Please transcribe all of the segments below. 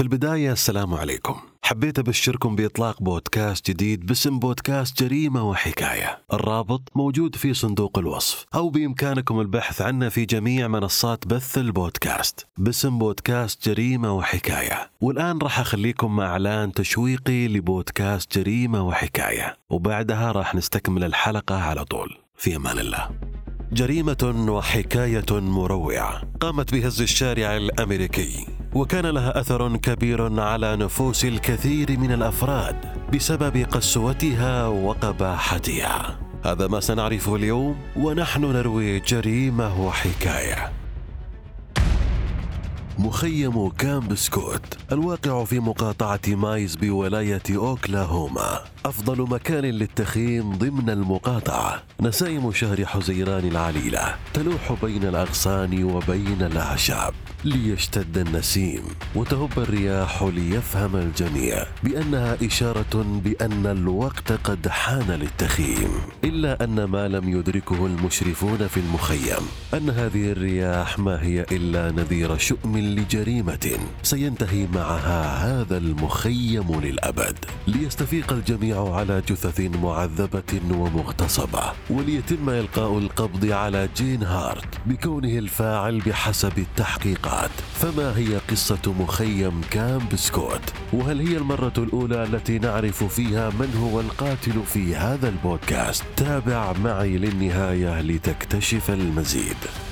في البداية السلام عليكم. حبيت أبشركم بإطلاق بودكاست جديد باسم بودكاست جريمة وحكاية. الرابط موجود في صندوق الوصف أو بإمكانكم البحث عنه في جميع منصات بث البودكاست باسم بودكاست جريمة وحكاية. والآن راح أخليكم مع إعلان تشويقي لبودكاست جريمة وحكاية. وبعدها راح نستكمل الحلقة على طول. في أمان الله. جريمة وحكاية مروعة قامت بهز الشارع الأمريكي. وكان لها أثر كبير على نفوس الكثير من الأفراد بسبب قسوتها وقباحتها. هذا ما سنعرفه اليوم ونحن نروي جريمة وحكاية. مخيم كامب سكوت الواقع في مقاطعة مايز بولاية أوكلاهوما أفضل مكان للتخييم ضمن المقاطعة نسائم شهر حزيران العليلة تلوح بين الأغصان وبين الأعشاب ليشتد النسيم وتهب الرياح ليفهم الجميع بأنها إشارة بأن الوقت قد حان للتخييم. إلا أن ما لم يدركه المشرفون في المخيم أن هذه الرياح ما هي إلا نذير شؤم لجريمة سينتهي معها هذا المخيم للأبد. ليستفيق الجميع على جثث معذبة ومغتصبة وليتم إلقاء القبض على جين هارت بكونه الفاعل بحسب التحقيقات. فما هي قصة مخيم كامب سكوت وهل هي المرة الأولى التي نعرف فيها من هو القاتل في هذا البودكاست؟ تابع معي للنهاية لتكتشف المزيد.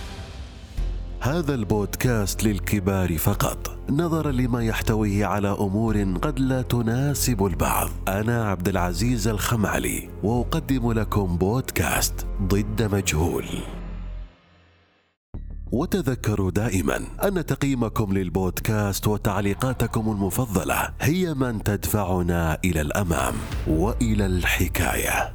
هذا البودكاست للكبار فقط. نظرا لما يحتويه على أمور قد لا تناسب البعض. أنا عبد العزيز الخمعلي وأقدم لكم بودكاست ضد مجهول. وتذكروا دائما أن تقييمكم للبودكاست وتعليقاتكم المفضلة هي من تدفعنا إلى الأمام وإلى الحكاية.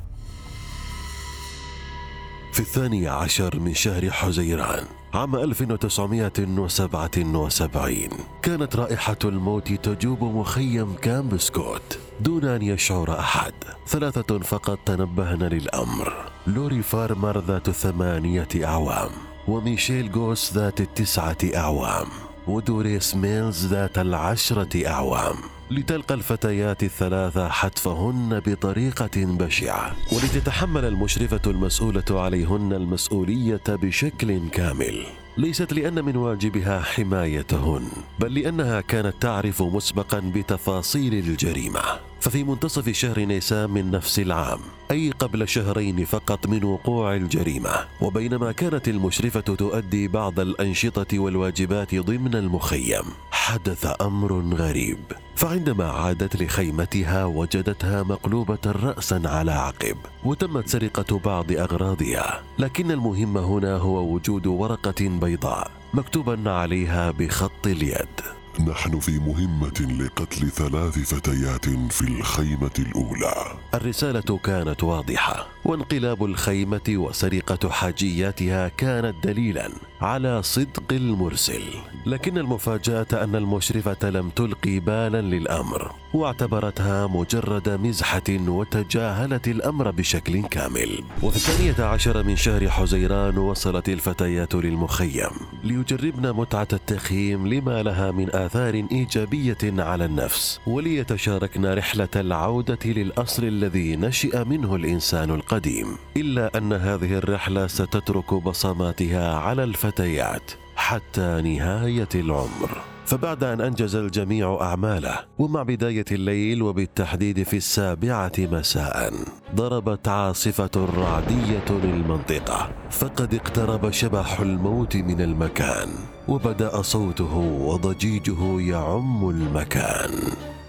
في الثاني عشر من شهر حزيران عام 1977 كانت رائحة الموت تجوب مخيم كامب سكوت دون أن يشعر أحد. ثلاثة فقط تنبهن للأمر. لوري فارمر ذات ثمانية أعوام وميشيل جوس ذات التسعة أعوام ودوريس ميلز ذات العشرة أعوام. لتلقى الفتيات الثلاثة حتفهن بطريقة بشعة ولتتحمل المشرفة المسؤولة عليهن المسؤولية بشكل كامل. ليست لأن من واجبها حمايتهن بل لأنها كانت تعرف مسبقا بتفاصيل الجريمة. ففي منتصف شهر نيسان من نفس العام اي قبل شهرين فقط من وقوع الجريمة وبينما كانت المشرفة تؤدي بعض الأنشطة والواجبات ضمن المخيم. حدث أمر غريب فعندما عادت لخيمتها وجدتها مقلوبة راسا على عقب وتمت سرقة بعض أغراضها. لكن المهم هنا هو وجود ورقة بيضاء مكتوبا عليها بخط اليد. نحن في مهمة لقتل ثلاث فتيات في الخيمة الأولى. الرسالة كانت واضحة، وانقلاب الخيمة وسرقة حاجياتها كانت دليلا على صدق المرسل، لكن المفاجأة أن المشرفة لم تلقي بالا للأمر، واعتبرتها مجرد مزحة وتجاهلت الأمر بشكل كامل. وفي الثانية عشر من شهر حزيران وصلت الفتيات للمخيم ليجربن متعة التخييم لما لها من آثار إيجابية على النفس وليتشاركن رحلة العودة للأصل الذي نشئ منه الإنسان القديم. إلا أن هذه الرحلة ستترك بصماتها على الفتيات حتى نهاية العمر. فبعد أن أنجز الجميع أعماله ومع بداية الليل وبالتحديد في السابعة مساء ضربت عاصفة رعدية للمنطقة فقد اقترب شبح الموت من المكان وبدأ صوته وضجيجه يعم المكان.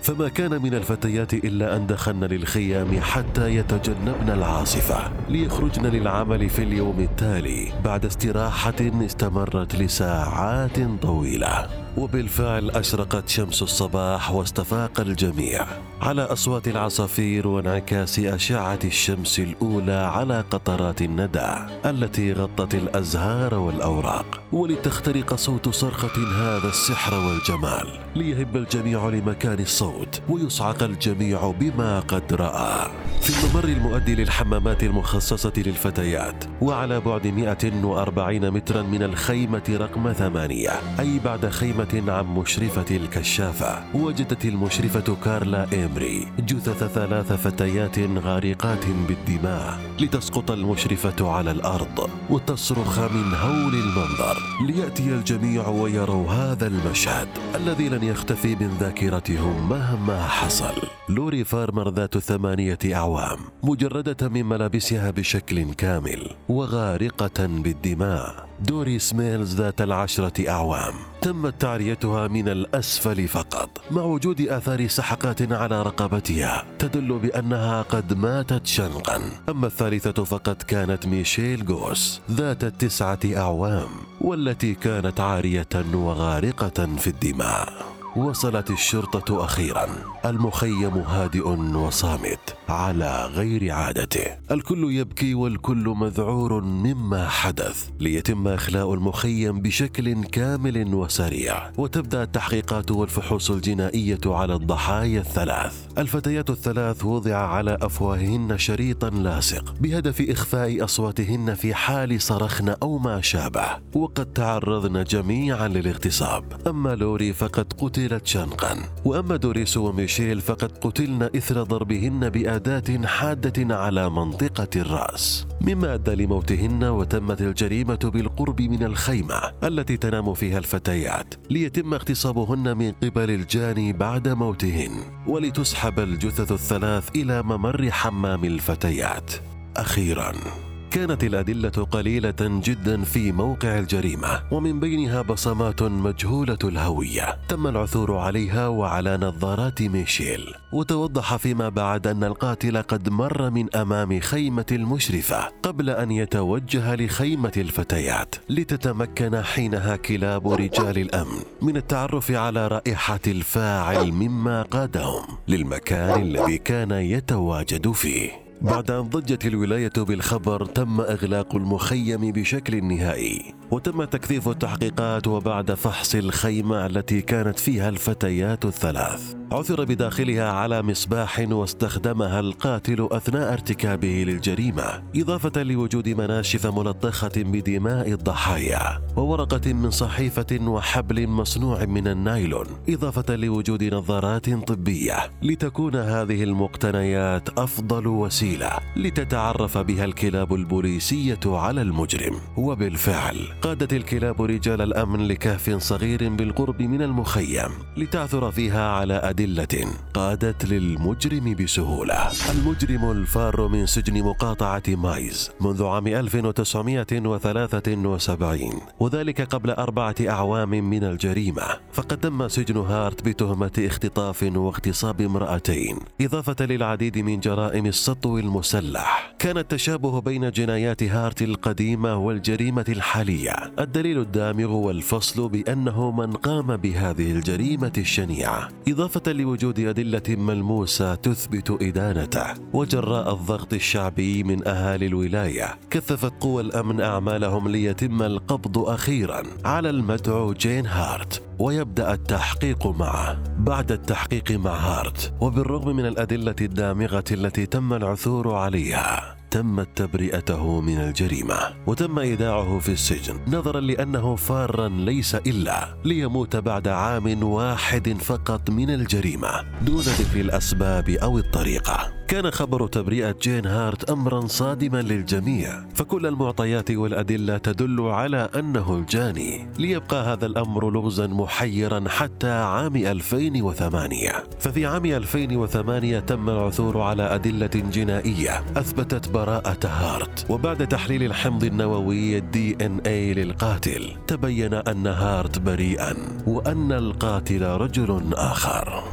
فما كان من الفتيات إلا أن دخلن للخيام حتى يتجنبن العاصفة ليخرجن للعمل في اليوم التالي. بعد استراحة استمرت لساعات طويلة. وبالفعل أشرقت شمس الصباح واستفاق الجميع. على أصوات العصافير وانعكاس أشعة الشمس الأولى على قطرات الندى التي غطت الأزهار والأوراق. ولتخترق صوت صرخة هذا السحر والجمال. ليهب الجميع لمكان الصوت. ويصعق الجميع بما قد رأى. في الممر المؤدي للحمامات المخصصة للفتيات وعلى بعد 140 مترا من الخيمة رقم ثمانية أي بعد خيمة عن مشرفة الكشافة وجدت المشرفة كارلا إيمري جثث ثلاث فتيات غارقات بالدماء لتسقط المشرفة على الأرض وتصرخ من هول المنظر. ليأتي الجميع ويروا هذا المشهد الذي لن يختفي من ذاكرتهم مهما حصل. لوري فارمر ذات ثمانية أعوام. مجردة من ملابسها بشكل كامل وغارقة بالدماء. دوري سميلز ذات العشرة أعوام. تمت تعريتها من الأسفل فقط. مع وجود آثار سحقات على رقبتها تدل بأنها قد ماتت شنقا. أما الثالثة فقد كانت ميشيل غوس ذات التسعة أعوام والتي كانت عارية وغارقة في الدماء. وصلت الشرطة أخيرا. المخيم هادئ وصامت على غير عادته. الكل يبكي والكل مذعور مما حدث. ليتم إخلاء المخيم بشكل كامل وسريع. وتبدأ التحقيقات والفحوص الجنائية على الضحايا الثلاث. الفتيات الثلاث وضع على أفواههن شريطا لاصق بهدف إخفاء أصواتهن في حال صرخن أو ما شابه. وقد تعرضن جميعا للاغتصاب. أما لوري فقد قتلت شنقا. وأما دوريس وميشيل فقد قتلن إثر ضربهن بأداة حادة على منطقة الرأس. مما أدى لموتهن وتمت الجريمة بالقرب من الخيمة التي تنام فيها الفتيات ليتم اغتصابهن من قبل الجاني بعد موتهن ولتسحب الجثث الثلاث إلى ممر حمام الفتيات. أخيراً. كانت الأدلة قليلة جدا في موقع الجريمة ومن بينها بصمات مجهولة الهوية تم العثور عليها وعلى نظارات ميشيل. وتوضح فيما بعد أن القاتل قد مر من أمام خيمة المشرفة قبل أن يتوجه لخيمة الفتيات لتتمكن حينها كلاب رجال الأمن من التعرف على رائحة الفاعل مما قادهم للمكان الذي كان يتواجد فيه. بعد أن ضجت الولاية بالخبر تم إغلاق المخيم بشكل نهائي. وتم تكثيف التحقيقات وبعد فحص الخيمة التي كانت فيها الفتيات الثلاث. عثر بداخلها على مصباح واستخدمها القاتل أثناء ارتكابه للجريمة إضافة لوجود مناشف ملطخة بدماء الضحايا وورقة من صحيفة وحبل مصنوع من النايلون إضافة لوجود نظارات طبية. لتكون هذه المقتنيات أفضل وسيلة لتتعرف بها الكلاب البوليسية على المجرم. وبالفعل قادت الكلاب رجال الأمن لكهف صغير بالقرب من المخيم لتعثر فيها على أدلة قادت للمجرم بسهولة. المجرم الفار من سجن مقاطعة مايز منذ عام 1973 وذلك قبل أربعة أعوام من الجريمة. فقد تم سجن هارت بتهمة اختطاف واغتصاب امرأتين إضافة للعديد من جرائم السطو المسلح. كان التشابه بين جنايات هارت القديمة والجريمة الحالية. الدليل الدامغ والفصل بأنه من قام بهذه الجريمة الشنيعة. إضافة لوجود أدلة ملموسة تثبت إدانته. وجراء الضغط الشعبي من أهالي الولاية. كثفت قوى الأمن أعمالهم ليتم القبض أخيرا على المدعو جين هارت. ويبدأ التحقيق معه. بعد التحقيق مع هارت. وبالرغم من الأدلة الدامغة التي تم العثور عليها تمت تبرئته من الجريمة وتم إيداعه في السجن نظرا لأنه فارا ليس إلا ليموت بعد عام واحد فقط من الجريمة دون ذكر الأسباب أو الطريقة. كان خبر تبرئه جين هارت امرا صادما للجميع فكل المعطيات والأدلة تدل على أنه الجاني ليبقى هذا الأمر لغزا محيرا حتى عام 2008 ففي عام 2008 تم العثور على أدلة جنائية أثبتت براءة هارت وبعد تحليل الحمض النووي ال DNA للقاتل تبين أن هارت بريئا وأن القاتل رجل آخر.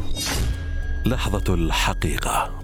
لحظة الحقيقة.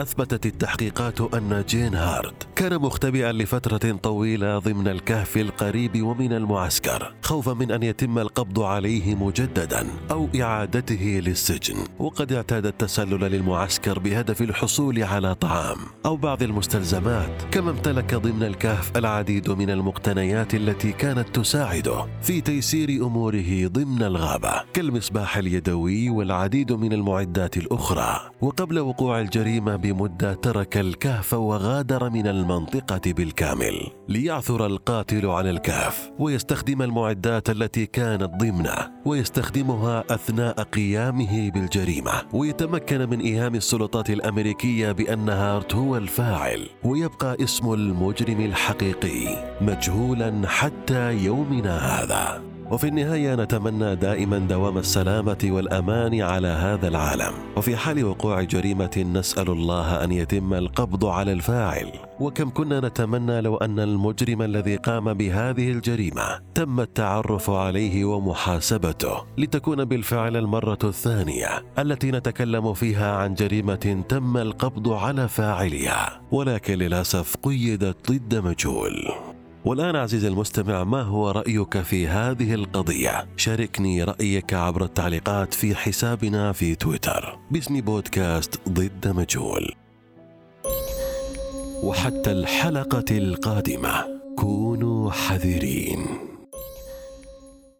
أثبتت التحقيقات أن جين هارت كان مختبئا لفترة طويلة ضمن الكهف القريب ومن المعسكر خوفا من أن يتم القبض عليه مجددا أو إعادته للسجن. وقد اعتاد التسلل للمعسكر بهدف الحصول على طعام أو بعض المستلزمات كما امتلك ضمن الكهف العديد من المقتنيات التي كانت تساعده في تيسير أموره ضمن الغابة كالمصباح اليدوي والعديد من المعدات الأخرى. وقبل وقوع الجريمة بمدة ترك الكهف وغادر من المنطقة بالكامل ليعثر القاتل على الكهف ويستخدم المعدات التي كانت ضمنه ويستخدمها أثناء قيامه بالجريمة ويتمكن من إيهام السلطات الأمريكية بان هارت هو الفاعل ويبقى اسم المجرم الحقيقي مجهولا حتى يومنا هذا. وفي النهاية نتمنى دائما دوام السلامة والأمان على هذا العالم. وفي حال وقوع جريمة نسأل الله أن يتم القبض على الفاعل. وكم كنا نتمنى لو أن المجرم الذي قام بهذه الجريمة تم التعرف عليه ومحاسبته. لتكون بالفعل المرة الثانية التي نتكلم فيها عن جريمة تم القبض على فاعلها. ولكن للأسف قيدت ضد مجهول. والآن عزيزي المستمع ما هو رأيك في هذه القضية؟ شاركني رأيك عبر التعليقات في حسابنا في تويتر. باسم بودكاست ضد مجهول. وحتى الحلقة القادمة كونوا حذرين.